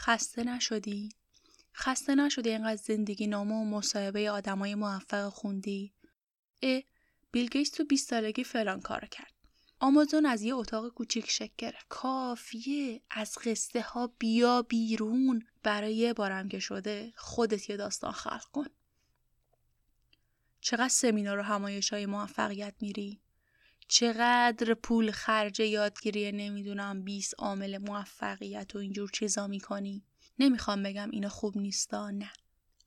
خسته نشدی؟ خسته نشدی اینقدر زندگی نامه و مصاحبه آدمای موفق خوندی؟ اه بیل گیتس تو 20 سالگی فلان کار کرد. آمازون از یه اتاق کوچیک شکل گرفت. کافیه از قصه ها بیا بیرون برای یه بارم که شده خودت یه داستان خلق کن. چقدر سمینار و همایش های موفقیت میری؟ چقدر پول خرج یادگیری نمی‌دونم 20 عامل موفقیت و اینجور چیزا می‌کنی؟ نمی‌خوام بگم اینا خوب نیستا نه.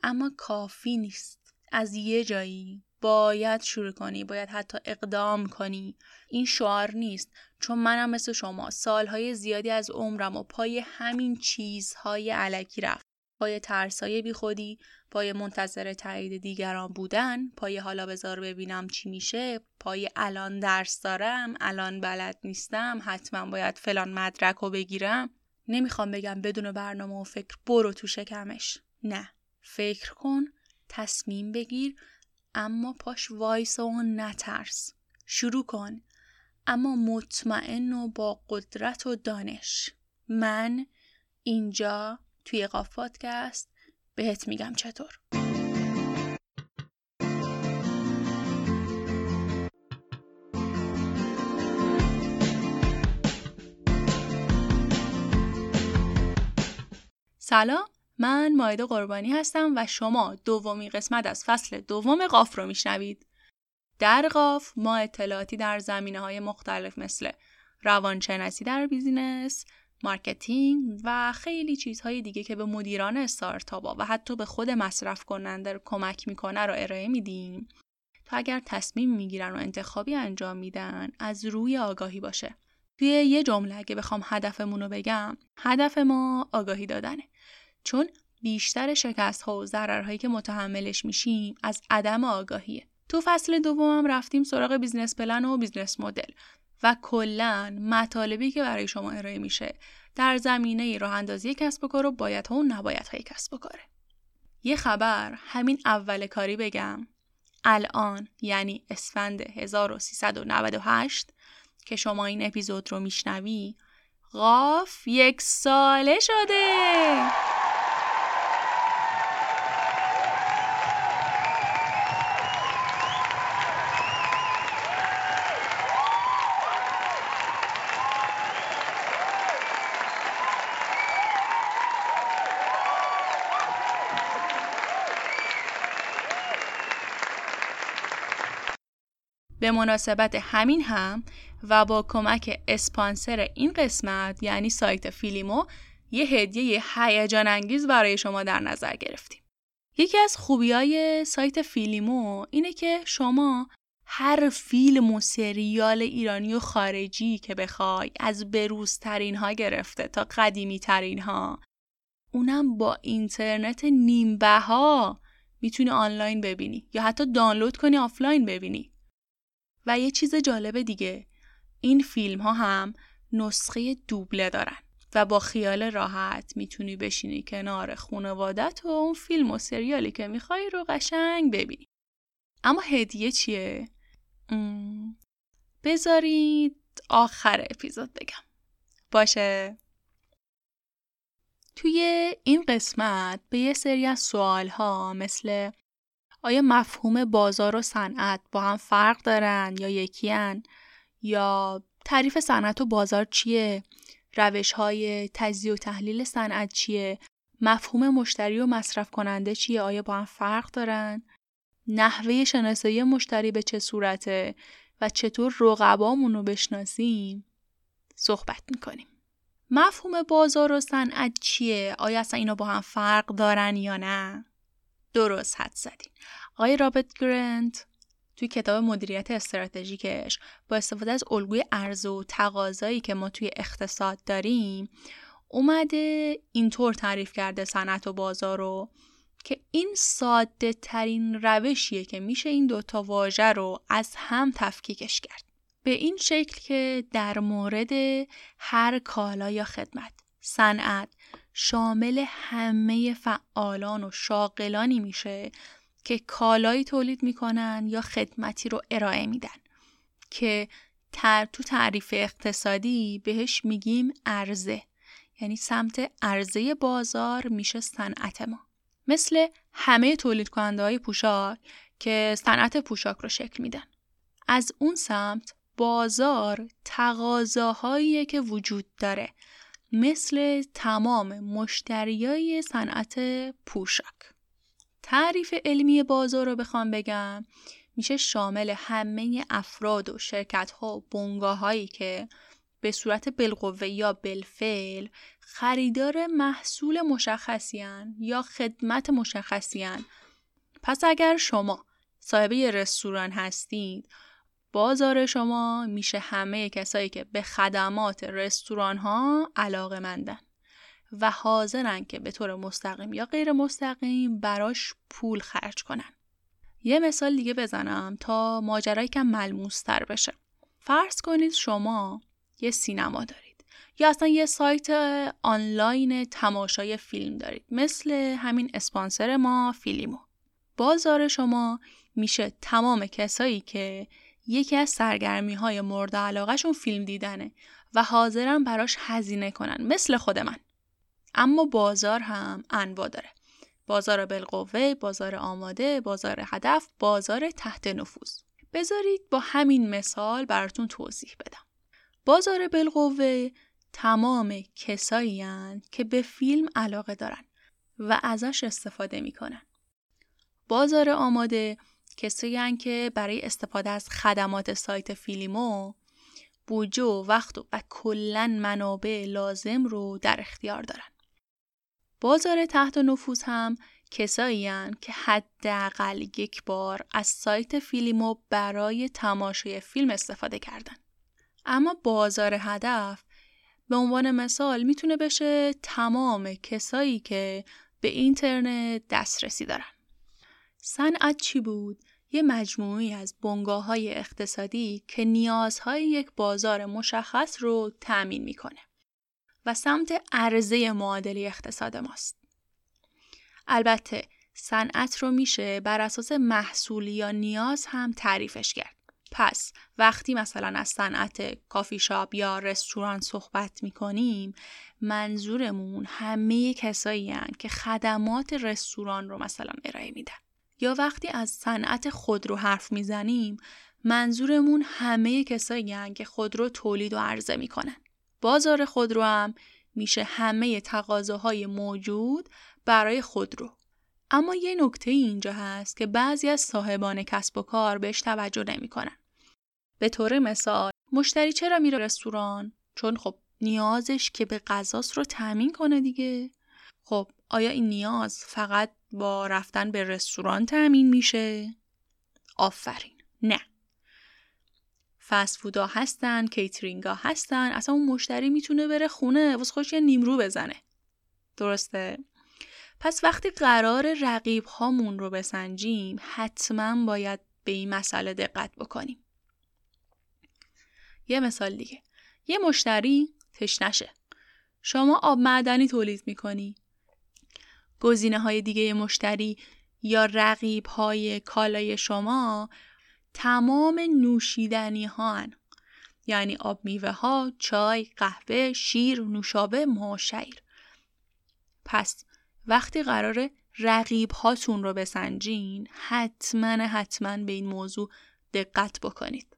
اما کافی نیست. از یه جایی باید شروع کنی باید حتی اقدام کنی. این شعار نیست. چون منم مثل شما سالهای زیادی از عمرم و پای همین چیزهای علکی رفت پای ترسای بیخودی پای منتظر تایید دیگران بودن پای حالا بذار ببینم چی میشه پای الان درس دارم الان بلد نیستم حتما باید فلان مدرک رو بگیرم. نمی‌خوام بگم بدون برنامه و فکر برو تو شکمش. نه. فکر کن تصمیم بگیر اما پاش وایس و نترس. شروع کن. اما مطمئن و با قدرت و دانش. من اینجا توی قاف پادکست بهت میگم چطور سلام من مایده قربانی هستم و شما دومین قسمت از فصل دوم قاف رو میشنوید. در قاف ما اطلاعاتی در زمینه های مختلف مثل روانشناسی در business، marketing و خیلی چیزهای دیگه که به مدیران استارتاپ و حتی به خود مصرف کننده کمک می‌کنه رو ارائه میدیم. تا اگر تصمیم می‌گیرن و انتخابی انجام میدن از روی آگاهی باشه. توی یه جمله اگه بخوام هدفمون رو بگم هدف ما آگاهی دادنه. چون بیشتر شکست ها و ضررهایی که متحملش میشیم از عدم آگاهیه. تو فصل دومم رفتیم سراغ business plan و business model. و کلا مطالبی که برای شما ارائه میشه در زمینه راه اندازی کسب و کار و باید ها و نباید های کسب و کاره. یه خبر همین اول کاری بگم. الان یعنی اسفند 1398 که شما این اپیزود رو میشنوی قاف یک ساله شده! به مناسبت همین هم و با کمک اسپانسر این قسمت یعنی سایت فیلیمو یه هدیه هیجان انگیز برای شما در نظر گرفتیم. یکی از خوبی های سایت فیلیمو اینه که شما هر فیلم و سریال ایرانی و خارجی که بخوای از بروزترین ها گرفته تا قدیمی ترین ها اونم با اینترنت نیمبه ها می‌تونی آنلاین ببینی یا حتی دانلود کنی آفلاین ببینی و یه چیز جالب دیگه. این فیلم ها هم نسخه دوبله دارن و با خیال راحت می‌تونی بشینی کنار خونوادت و اون فیلم و سریالی که می‌خوای رو قشنگ ببینی. اما هدیه چیه؟ بذارید آخر اپیزود بگم. باشه. توی این قسمت به یه سری از سوال ها مثل آیا مفهوم بازار و صنعت با هم فرق دارن یا یکیان یا تعریف صنعت و بازار چیه؟ روش های تجزیه و تحلیل صنعت چیه؟ مفهوم مشتری و مصرف کننده چیه؟ آیا با هم فرق دارن؟ نحوه شناسایی مشتری به چه صورته؟ و چطور رقبامون رو بشناسیم؟ صحبت می‌کنیم. مفهوم بازار و صنعت چیه؟ آیا اصلا اینا با هم فرق دارن یا نه؟ درست حد زدین آقای رابرت گرنت توی کتاب مدیریت استراتژیکش با استفاده از الگوی ارز و تقاضایی که ما توی اقتصاد داریم اومده اینطور تعریف کرده صنعت و بازار رو که این ساده ترین روشیه که میشه این دوتا واژه رو از هم تفکیکش کرد. به این شکل که در مورد هر کالا یا خدمت صنعت شامل همه فعالان و شاغلانی میشه که کالایی تولید می‌کنن یا خدمتی رو ارائه میدن که تر تو تعریف اقتصادی بهش میگیم ارزه یعنی سمت عرضه بازار میشه صنعت ما. مثل همه تولید کننده های پوشاک که صنعت پوشاک رو شکل میدن. از اون سمت بازار تقاضاهایی که وجود داره. مثل تمام مشتریای صنعت پوشاک. تعریف علمی بازار رو بخوام بگم. میشه شامل همه افراد و شرکت ها و بنگاه هایی که به صورت بالقوه یا بالفعل خریدار محصول مشخصیان یا خدمت مشخصیان پس اگر شما صاحب رستوران هستید بازار شما میشه همه کسایی که به خدمات رستوران ها علاقه مندن و حاضرن که به طور مستقیم یا غیر مستقیم براش پول خرج کنن. یه مثال دیگه بزنم تا ماجرایی ملموس تر بشه. فرض کنید شما یه سینما دارید یا اصلا یه سایت آنلاین تماشای فیلم دارید مثل همین اسپانسر ما فیلیمو. بازار شما میشه تمام کسایی که یکی از سرگرمی های مورد علاقهشون فیلم دیدنه و حاضرن براش هزینه کنن مثل خود من. اما بازار هم انواع داره. بازار بالقوه، بازار آماده، بازار هدف، بازار تحت نفوذ. بذارید با همین مثال براتون توضیح بدم. بازار بالقوه تمام کسایی که به فیلم علاقه دارن و ازش استفاده می‌کنن. بازار آماده کسایی که برای استفاده از خدمات سایت فیلیمو بودجه و وقت و, کلا منابع لازم رو در اختیار دارن. بازار تحت نفوذ هم کسایی که حداقل یک بار از سایت فیلیمو برای تماشای فیلم استفاده کردن. اما بازار هدف به عنوان مثال می‌تونه بشه تمام کسایی که به اینترنت دسترسی دارن. صنعت چی بود؟ یه مجموعی از بنگاه های اقتصادی که نیازهای یک بازار مشخص رو تأمین می‌کنه و سمت عرضه معادله اقتصاد ماست. البته صنعت رو میشه بر اساس محصول یا نیاز هم تعریفش کرد. پس وقتی مثلا از صنعت کافی شاپ یا رستوران صحبت می‌کنیم منظورمون همه کسایی که خدمات رستوران رو مثلا ارائه میدن. یا وقتی از صنعت خودرو حرف می‌زنیم منظورمون همه کسایی که خودرو تولید و عرضه می‌کنن. بازار خودرو هم میشه همه تقاضاهای موجود برای خودرو. اما یه نکته اینجا هست که بعضی از صاحبان کسب و کار بهش توجه نمی‌کنن. به طور مثال مشتری چرا میره رستوران؟ چون خب نیازش که به غذاست رو تامین کنه دیگه. خب آیا این نیاز فقط با رفتن به رستوران تأمین میشه؟ آفرین. نه. فست فودا هستن کیترینگا هستن اصلا اون مشتری می‌تونه بره خونه واسه خوش یه نیمرو بزنه. درسته؟ پس وقتی قرار رقیب هامون رو بسنجیم حتما باید به این مسئله دقت بکنیم. یه مثال دیگه. یه مشتری تشنشه. شما آب معدنی تولید می‌کنی. گزینه های دیگه مشتری یا رقیب های کالای شما تمام نوشیدنی ها یعنی آب میوه ها، چای، قهوه، شیر، نوشابه، ماشیر. پس وقتی قرار رقیب هاتون رو بسنجین حتما حتما به این موضوع دقت بکنید.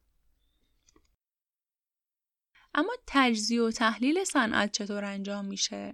اما تجزیه و تحلیل صنعت چطور انجام میشه؟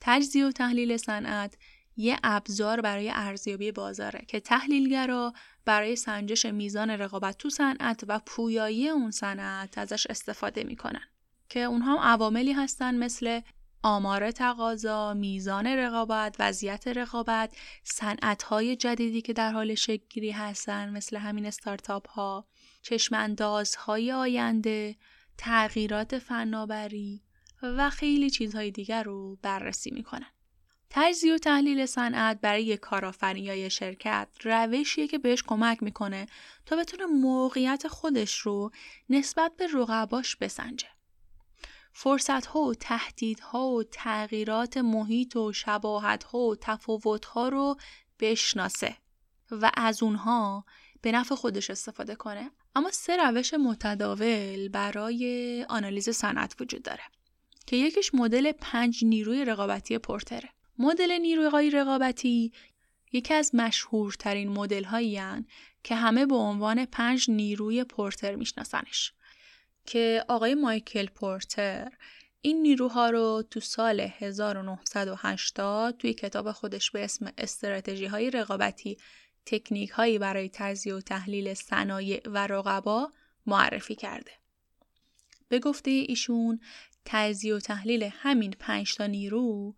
تجزیه و تحلیل صنعت یه ابزار برای ارزیابی بازاره که تحلیلگرا برای سنجش میزان رقابت تو صنعت و پویایی اون صنعت ازش استفاده می‌کنن. که اونها عواملی هستن مثل آمار تقاضا، میزان رقابت، وضعیت رقابت، صنعت‌های جدیدی که در حال شکلگیری هستن مثل همین استارتاپ ها، چشم های آینده، تغییرات فناوری، و خیلی چیزهای دیگر رو بررسی می‌کنن. تجزیه و تحلیل صنعت برای کارآفرین یا شرکت روشیه که بهش کمک می‌کنه تا بتونه موقعیت خودش رو نسبت به رقباش بسنجه. فرصت ها و تهدید ها و تغییرات محیط و شباهت ها و تفاوت ها رو بشناسه و از اونها به نفع خودش استفاده کنه. اما سه روش متداول برای آنالیز صنعت وجود داره. که یکیش مدل پنج نیروی رقابتی پورتره. مدل نیروی رقابتی یکی از مشهورترین مدل هایی که همه به عنوان پنج نیروی پورتر میشناسنش که آقای مایکل پورتر این نیروها رو تو سال 1980 توی کتاب خودش به اسم استراتژی های رقابتی تکنیک هایی برای تجزیه و تحلیل صنایع و رقبا معرفی کرده. به گفته ایشون تجزیه و تحلیل همین پنج تا نیرو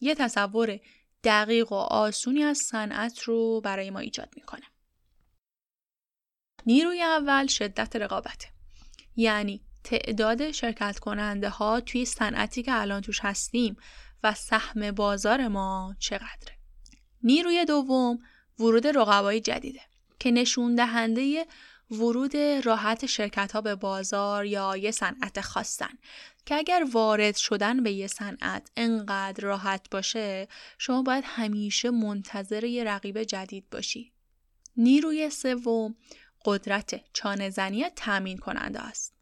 یه تصور دقیق و آسونی از صنعت رو برای ما ایجاد می‌کنه. نیروی اول شدت رقابته. یعنی تعداد شرکت کننده ها توی صنعتی که الان توش هستیم و سهم بازار ما چقدره. نیروی دوم ورود رقبای جدیده که نشون دهنده ورود راحت شرکت ها به بازار یا یه صنعت خواستن که اگر وارد شدن به یه صنعت انقدر راحت باشه شما باید همیشه منتظر یه رقیب جدید باشی. نیروی سوم قدرت چانه زنی تامین کننده است.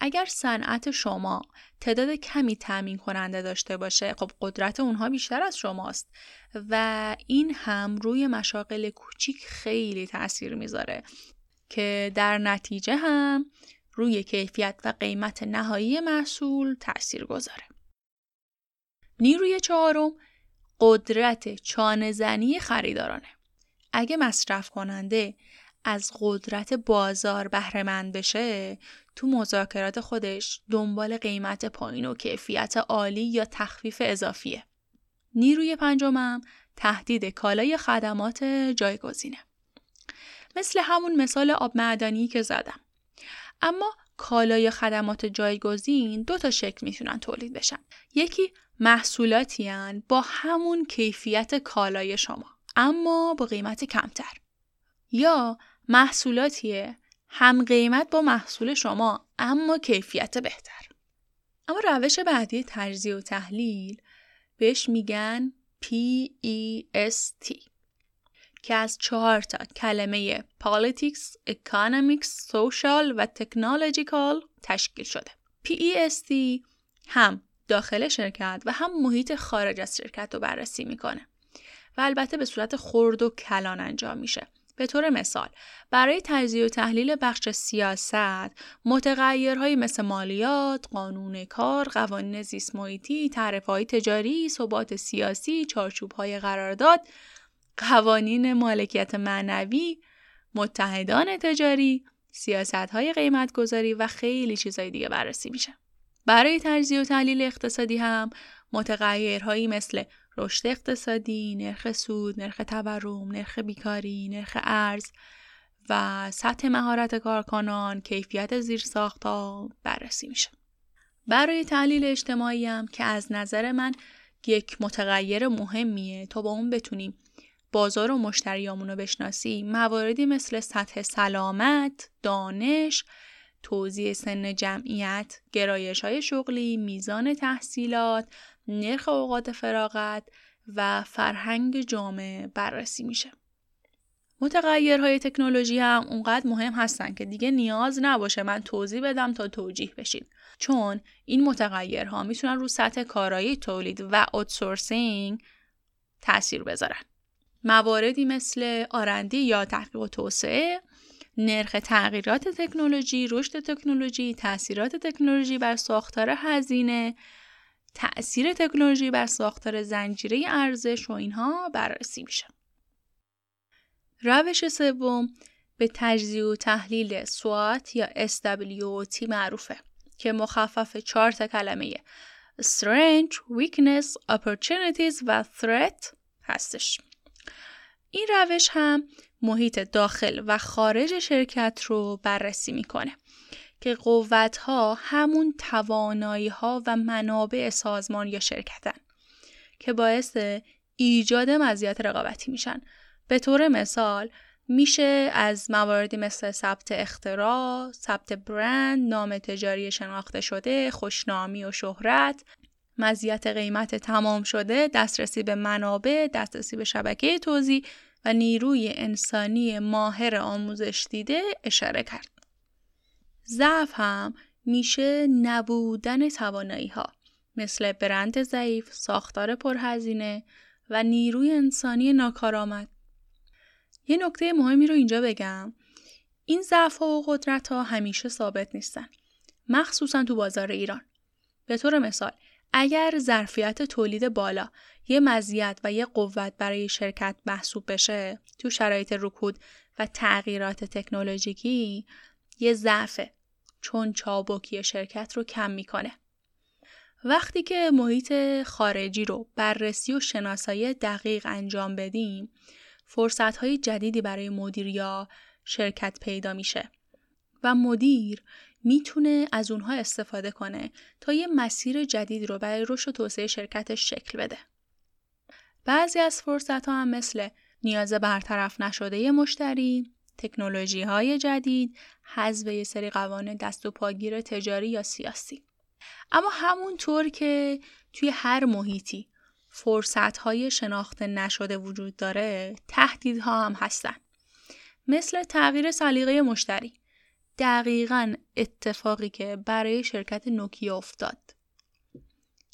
اگر صنعت شما تعداد کمی تامین کننده داشته باشه خب قدرت اونها بیشتر از شماست و این هم روی مشاقل کوچیک خیلی تاثیر می‌ذاره که در نتیجه هم روی کیفیت و قیمت نهایی محصول تأثیر گذاره. نیروی چهارم قدرت چانهزنی خریدارانه. اگه مصرف کننده از قدرت بازار بهره بشه تو مذاکرات خودش دنبال قیمت پایین و کیفیت عالی یا تخفیف اضافیه. نیروی پنجمم تهدید کالای خدمات جایگزینه. مثل همون مثال آب معدنی که زدم. اما کالای خدمات جایگزین دو تا شکل می‌تونن تولید بشن. یکی محصولاتی با همون کیفیت کالای شما اما با قیمت کمتر. یا محصولاتیه هم قیمت با محصول شما اما کیفیت بهتر. اما روش بعدی تجزیه و تحلیل بهش میگن PEST که از چهار تا کلمه Politics, Economics, Social و Technological تشکیل شده. PEST هم داخل شرکت و هم محیط خارج از شرکت رو بررسی می‌کنه و البته به صورت خرد و کلان انجام میشه. به طور مثال برای تجزیه و تحلیل بخش سیاست متغیرهایی مثل مالیات، قانون کار، قوانین زیست محیطی، های تجاری، ثبات سیاسی، های قرارداد، قوانین مالکیت معنوی، متحدان تجاری، سیاست های قیمت گذاری و خیلی چیزهای دیگه بررسی میشه. برای تجزیه و تحلیل اقتصادی هم متغیرهایی مثل رشد اقتصادی، نرخ سود، نرخ تورم، نرخ بیکاری، نرخ ارز و سطح مهارت کارکنان، کیفیت زیرساختها بررسی میشه. برای تحلیل اجتماعی هم که از نظر من یک متغیر مهمیه تا با اون بتونیم بازار و مشتریامون رو بشناسیم مواردی مثل سطح سلامت، دانش، توزیع سن جمعیت، گرایش های شغلی، میزان تحصیلات، نرخ اوقات فراغت و فرهنگ جامعه بررسی میشه. متغیرهای تکنولوژی هم اونقدر مهم هستن که دیگه نیاز نباشه من توضیح بدم تا توجیه بشین چون این متغیرها می‌تونن رو سطح کارایی تولید و اوتسورسینگ تاثیر بذارن مواردی مثل آرندی یا تحقیق و توسعه نرخ تغییرات تکنولوژی، رشد تکنولوژی، تاثیرات تکنولوژی بر ساختار هزینه، تأثیر تکنولوژی بر ساختار زنجیره ارزش و اینها بررسی میشه. روش سوم به تجزیه و تحلیل سوات یا SWOT معروفه که مخفف چهار تا کلمه Strength, Weakness, Opportunities و Threat هستش. این روش هم محیط داخل و خارج شرکت رو بررسی می‌کنه که قوت ها همون توانایی ها و منابع سازمان یا شرکتن که باعث ایجاد مزیت رقابتی میشن. به طور مثال میشه از مواردی مثل ثبت اختراع، ثبت برند، نام تجاری شناخته شده، خوشنامی و شهرت، مزیت قیمت تمام شده، دسترسی به منابع، دسترسی به شبکه توزیع و نیروی انسانی ماهر آموزش دیده اشاره کرد. ضعف هم میشه نبودن توانایی ها مثل برند ضعیف، ساختار پرهزینه و نیروی انسانی ناکارآمد. یه نکته مهمی رو اینجا بگم. این ضعف و قدرت ها همیشه ثابت نیستن. مخصوصا تو بازار ایران. به طور مثال اگر ظرفیت تولید بالا یه مزیت و یه قوت برای شرکت محسوب بشه تو شرایط رکود و تغییرات تکنولوژیکی یه ضعفه چون چابکی شرکت رو کم می‌کنه. وقتی که محیط خارجی رو بررسی و شناسایی دقیق انجام بدیم فرصت های جدیدی برای مدیر یا شرکت پیدا میشه و مدیر می‌تونه از اونها استفاده کنه تا یه مسیر جدید رو برای رشد و توسعه شرکتش شکل بده. بعضی از فرصت ها هم مثل نیاز برطرف نشده مشتری، تکنولوژی های جدید، حذف یه سری قوانین دست و پاگیر تجاری یا سیاسی. اما همونطور که توی هر محیطی فرصت های شناخته نشده وجود داره، تهدیدها هم هستن. مثل تغییر سلیقه مشتری. دقیقا اتفاقی که برای شرکت نوکیا افتاد.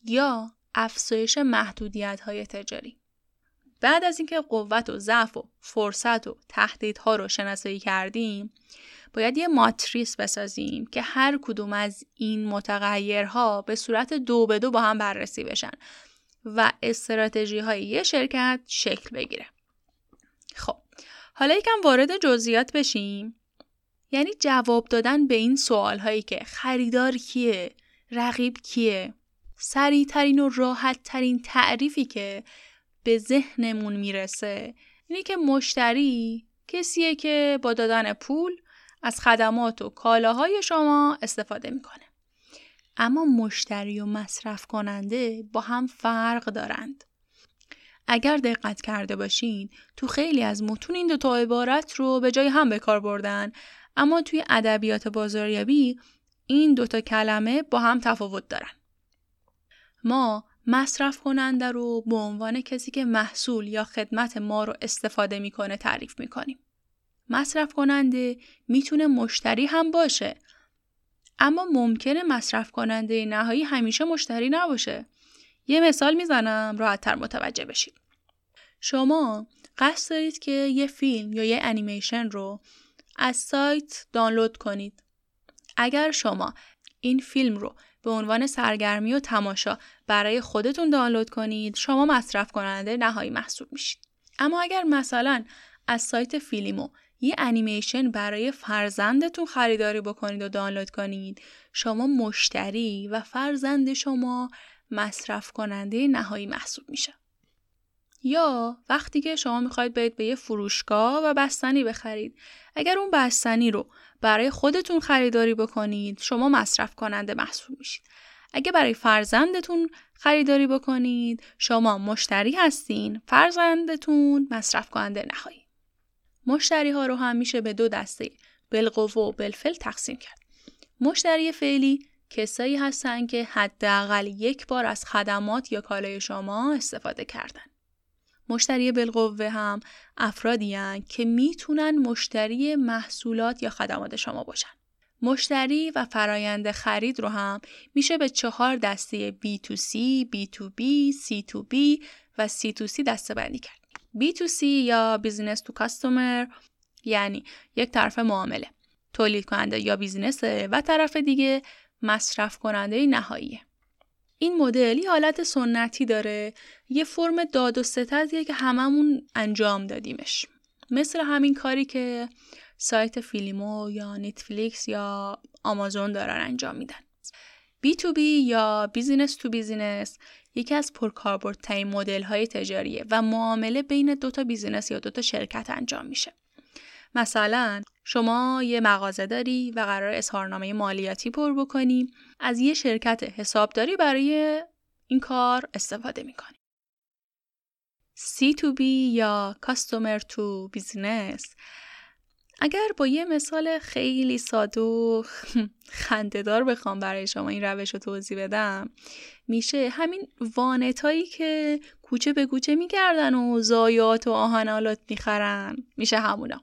یا افزایش محدودیت های تجاری. بعد از اینکه قوت و ضعف و فرصت و تهدیدها رو شناسایی کردیم باید یه ماتریس بسازیم که هر کدوم از این متغیرها به صورت دو به دو با هم بررسی بشن و استراتژی های یه شرکت شکل بگیره. خب حالا یکم وارد جزئیات بشیم یعنی جواب دادن به این سوال هایی که خریدار کیه رقیب کیه سریعترین و راحت ترین تعریفی که به ذهنمون می‌رسه اینه که مشتری کسیه که با دادن پول از خدمات و کالاهای شما استفاده می‌کنه. اما مشتری و مصرف کننده با هم فرق دارند. اگر دقت کرده باشین تو خیلی از متون این دو تا عبارت رو به جای هم به کار بردن اما توی ادبیات بازاریابی این دوتا کلمه با هم تفاوت دارن. ما مصرف کننده رو به عنوان کسی که محصول یا خدمت ما رو استفاده می‌کنه تعریف می‌کنیم. مصرف کننده می‌تونه مشتری هم باشه اما ممکنه مصرف کننده نهایی همیشه مشتری نباشه. یه مثال می‌زنم راحت تر متوجه بشید. شما قصد دارید که یه فیلم یا یه انیمیشن رو از سایت دانلود کنید. اگر شما این فیلم رو به عنوان سرگرمی و تماشا برای خودتون دانلود کنید شما مصرف کننده نهایی محسوب میشید اما اگر مثلا از سایت فیلیمو یه انیمیشن برای فرزندتون خریداری بکنید و دانلود کنید شما مشتری و فرزند شما مصرف کننده نهایی محسوب میشه یا وقتی که شما می‌خواید برید به یه فروشگاه و بستنی بخرید. اگر اون بستنی رو برای خودتون خریداری بکنید شما مصرف کننده محسوب میشید. اگه برای فرزندتون خریداری بکنید شما مشتری هستین فرزندتون مصرف کننده نهایی مشتری ها رو هم میشه به دو دسته بالقوه و بالفعل تقسیم کرد. مشتری فعلی کسایی هستن که حداقل یک بار از خدمات یا کالای شما استفاده کردن. مشتری بالقوه هم افرادی که می‌تونن مشتری محصولات یا خدمات شما باشن. مشتری و فرایند خرید رو هم میشه به چهار دسته B2C, B2B, C2B و C2C دسته بندی کرد. B2C یا Business to Customer یعنی یک طرف معامله. تولید کننده یا business ه و طرف دیگه مصرف کننده نهاییه. این مدل یه حالت سنتی داره. یه فرم داد و ستدیه که هممون انجام دادیمش. مثل همین کاری که سایت فیلیمو یا نتفلیکس یا آمازون دارن انجام میدن. B2B یا business to business یکی از پرکاربردترین مدل های تجاریه و معامله بین دو تا business یا دو تا شرکت انجام میشه. مثلا شما یه مغازه داری و قرار اظهارنامه مالیاتی پر بکنی از یه شرکت حسابداری برای این کار استفاده می‌کنی. C2B یا Customer to Business اگر با یه مثال خیلی ساده و خندهدار بخوام برای شما این روش رو توضیح بدم میشه همین وانت هایی که کوچه به کوچه میگردن و زایات و آهنالات می‌خرن. میشه همونا.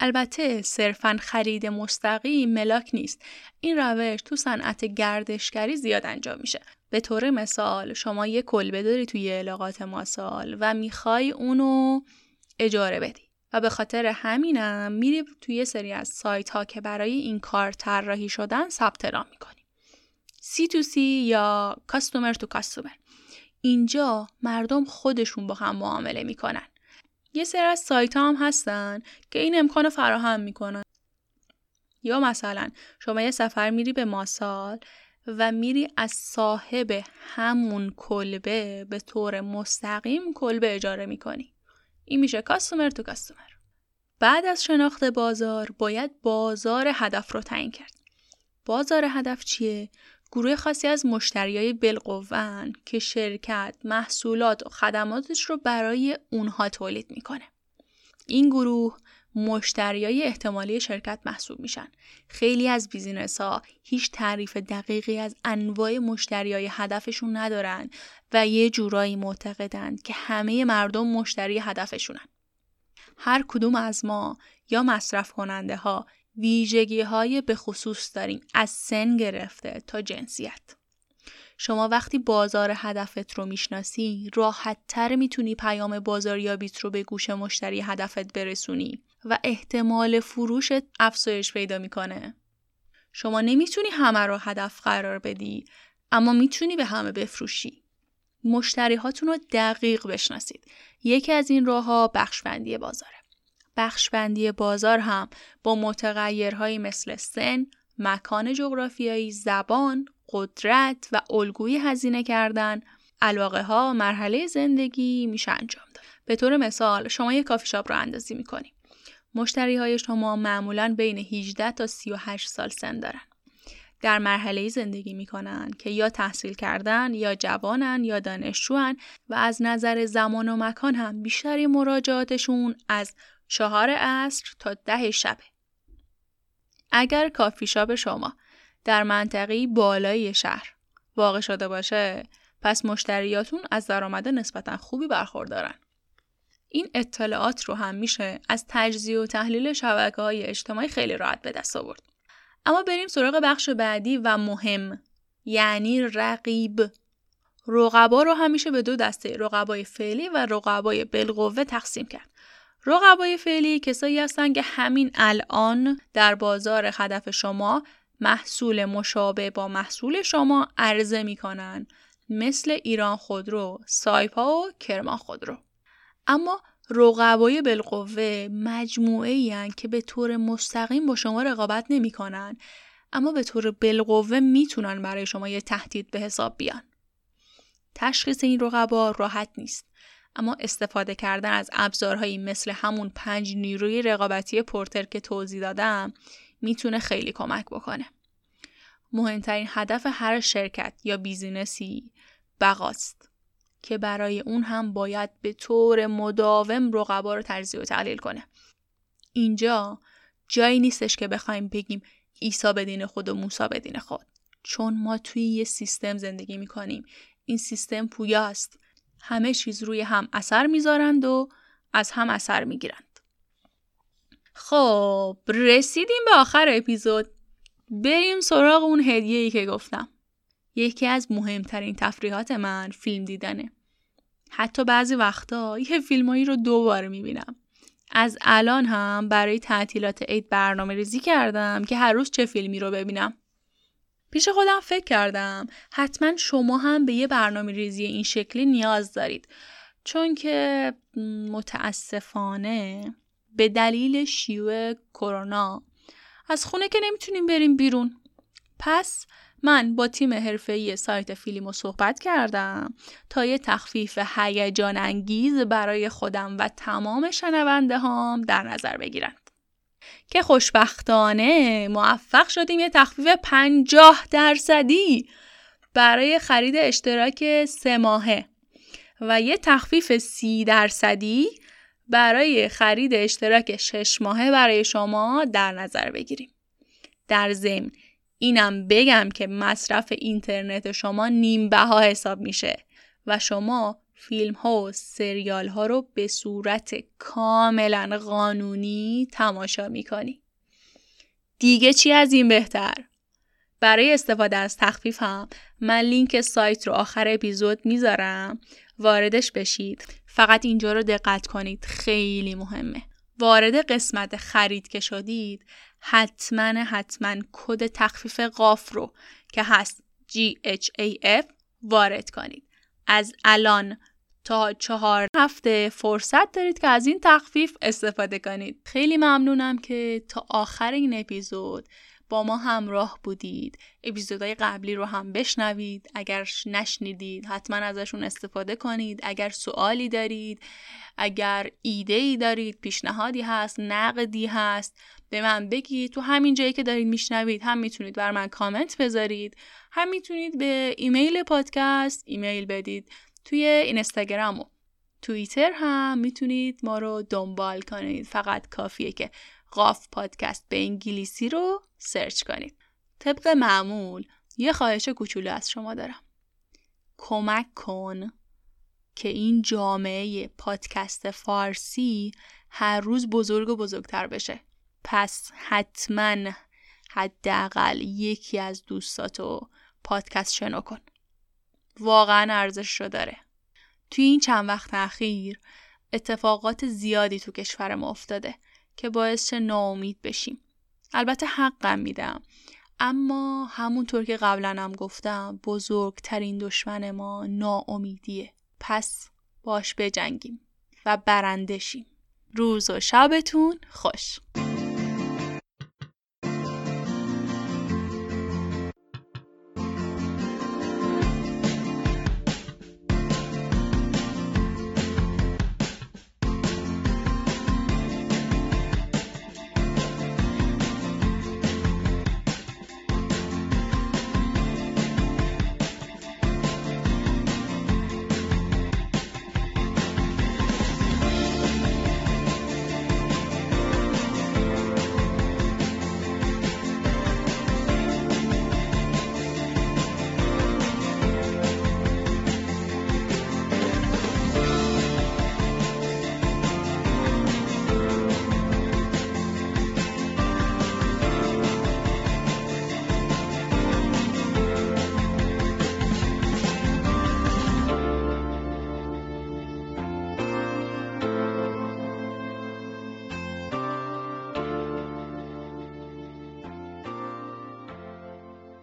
البته صرفا خرید مستقیم ملاک نیست. این روش تو صنعت گردشگری زیاد انجام میشه. به طور مثال شما یه کلبه داری توی علاقات ماسال و می‌خوای اونو اجاره بدی و به خاطر همینم میری توی سری از سایت ها که برای این کار طراحی شدن ثبت نام می‌کنی. سی تو سی یا کاستومر تو کاستومر اینجا مردم خودشون با هم معامله می‌کنن. یه سری از سایت ها هم هستن که این امکان فراهم می‌کنن. یا مثلا شما یه سفر میری به ماسال و میری از صاحب همون کلبه به طور مستقیم کلبه اجاره می‌کنی. این میشه کاستومر تو کاستومر. بعد از شناخت بازار باید بازار هدف رو تعیین کرد. بازار هدف چیه؟ گروه خاصی از مشتریای بالقوهن که شرکت محصولات و خدماتش رو برای اونها تولید می‌کنه. این گروه مشتریای احتمالی شرکت محسوب میشن. خیلی از بیزینس ها هیچ تعریف دقیقی از انواع مشتریای هدفشون ندارن و یه جورایی معتقدند که همه مردم مشتری هدفشونن. هر کدوم از ما یا مصرف کننده ها ویژگی های به خصوص داریم. از سن گرفته تا جنسیت. شما وقتی بازار هدفت رو می‌شناسی راحت تر می‌تونی پیام بازاریابیت رو به گوش مشتری هدفت برسونی. و احتمال فروشت افزایش پیدا می‌کنه. شما نمی‌تونی همه رو هدف قرار بدی اما می‌تونی به همه بفروشی. مشتری هاتون رو دقیق بشناسید. یکی از این راه ها بخشبندی بازاره. بخشبندی بازار هم با متغیرهایی مثل سن، مکان جغرافیایی، زبان، قدرت و الگوی هزینه کردن، علاقه ها، مرحله زندگی میشه انجام داد. به طور مثال شما یک کافی شاپ رو اندازی می‌کنی. مشتری های شما معمولا بین 18 تا 38 سال سن دارن. در مرحله زندگی می‌کنن که یا تحصیل کردن یا جوانن یا دانشجوان و از نظر زمان و مکان هم بیشتری مراجعاتشون از چهار عصر تا ده شبه. اگر کافی شاپ شما در منطقی بالای شهر واقع شده باشه پس مشتریاتون از درآمد نسبتا خوبی برخوردارن. این اطلاعات رو هم میشه از تجزیه و تحلیل شبکه های اجتماعی خیلی راحت به دست آورد. اما بریم سراغ بخش بعدی و مهم یعنی رقیب رقبا رو همیشه به دو دسته رقبای فعلی و رقبای بالقوه تقسیم کرد رقبای فعلی کسایی هستن که همین الان در بازار هدف شما محصول مشابه با محصول شما عرضه می‌کنن مثل ایران خودرو، سایپا و کرمان خودرو. اما رقبای بالقوه مجموعه ای که به طور مستقیم با شما رقابت نمی‌کنن اما به طور بالقوه می‌تونن برای شما یه تهدید به حساب بیان. تشخیص این رقبا راحت نیست. اما استفاده کردن از ابزارهایی مثل همون پنج نیروی رقابتی پورتر که توضیح دادم می‌تونه خیلی کمک بکنه. مهمترین هدف هر شرکت یا بیزینسی بقاست که برای اون هم باید به طور مداوم رقبا رو تجزیه و تحلیل کنه. اینجا جایی نیستش که بخوایم بگیم عیسی بدین خود و موسی بدین خود. چون ما توی یه سیستم زندگی می‌کنیم. این سیستم پویاست همه چیز روی هم اثر می‌ذارند و از هم اثر می‌گیرند. خب رسیدیم به آخر اپیزود. بریم سراغ اون هدیه ای که گفتم. یکی از مهمترین تفریحات من فیلم دیدنه. حتی بعضی وقتا یه فیلمایی رو دوباره می‌بینم. از الان هم برای تعطیلات عید برنامه ریزی کردم که هر روز چه فیلمی رو ببینم. پیش خودم فکر کردم حتما شما هم به یه برنامه ریزی این شکلی نیاز دارید چون که متاسفانه به دلیل شیوع کرونا از خونه که نمی‌تونیم بریم بیرون پس من با تیم حرفه‌ای سایت فیلمو صحبت کردم تا یه تخفیف هیجان انگیز برای خودم و تمام شنونده هام در نظر بگیرند. که خوشبختانه موفق شدیم یه تخفیف 50 درصدی برای خرید اشتراک سه ماهه و یه تخفیف سی درصدی برای خرید اشتراک شش ماهه برای شما در نظر بگیریم. در ضمن اینم بگم که مصرف اینترنت شما نیم بها حساب میشه و شما فیلم ها و سریال ها رو به صورت کاملا قانونی تماشا می‌کنی. دیگه چی از این بهتر؟ برای استفاده از تخفیف هم من لینک سایت رو آخر اپیزود می‌ذارم واردش بشید فقط اینجا رو دقت کنید خیلی مهمه وارد قسمت خرید که شدید حتما حتما کد تخفیف قاف رو که هست GHAF وارد کنید. از الان تا چهار هفته فرصت دارید که از این تخفیف استفاده کنید. خیلی ممنونم که تا آخر این اپیزود با ما همراه بودید. اپیزودهای قبلی رو هم بشنوید. اگر نشنیدید حتما ازشون استفاده کنید. اگر سوالی دارید اگر ایده ای دارید پیشنهادی هست نقدی هست به من بگید. تو همین جایی که دارید میشنوید هم می‌تونید بر من کامنت بذارید. هم می‌تونید به ایمیل پادکست ایمیل بدید. توی اینستاگرام و توییتر هم می‌تونید ما رو دنبال کنید. فقط کافیه که قاف پادکست به انگلیسی رو سرچ کنید. طبق معمول یه خواهش کوچولو از شما دارم. کمک کن که این جامعه پادکست فارسی هر روز بزرگ و بزرگتر بشه. پس حتما حداقل یکی از دوستاتو پادکست شنو کن. واقعا ارزش رو داره. توی این چند وقت اخیر اتفاقات زیادی تو کشور ما افتاده. که باعث ناامید بشیم. البته حقم میدم. اما همونطور که قبلا هم گفتم بزرگترین دشمن ما ناامیدیه. پس باش بجنگیم و برندشیم. روز و شبتون خوش.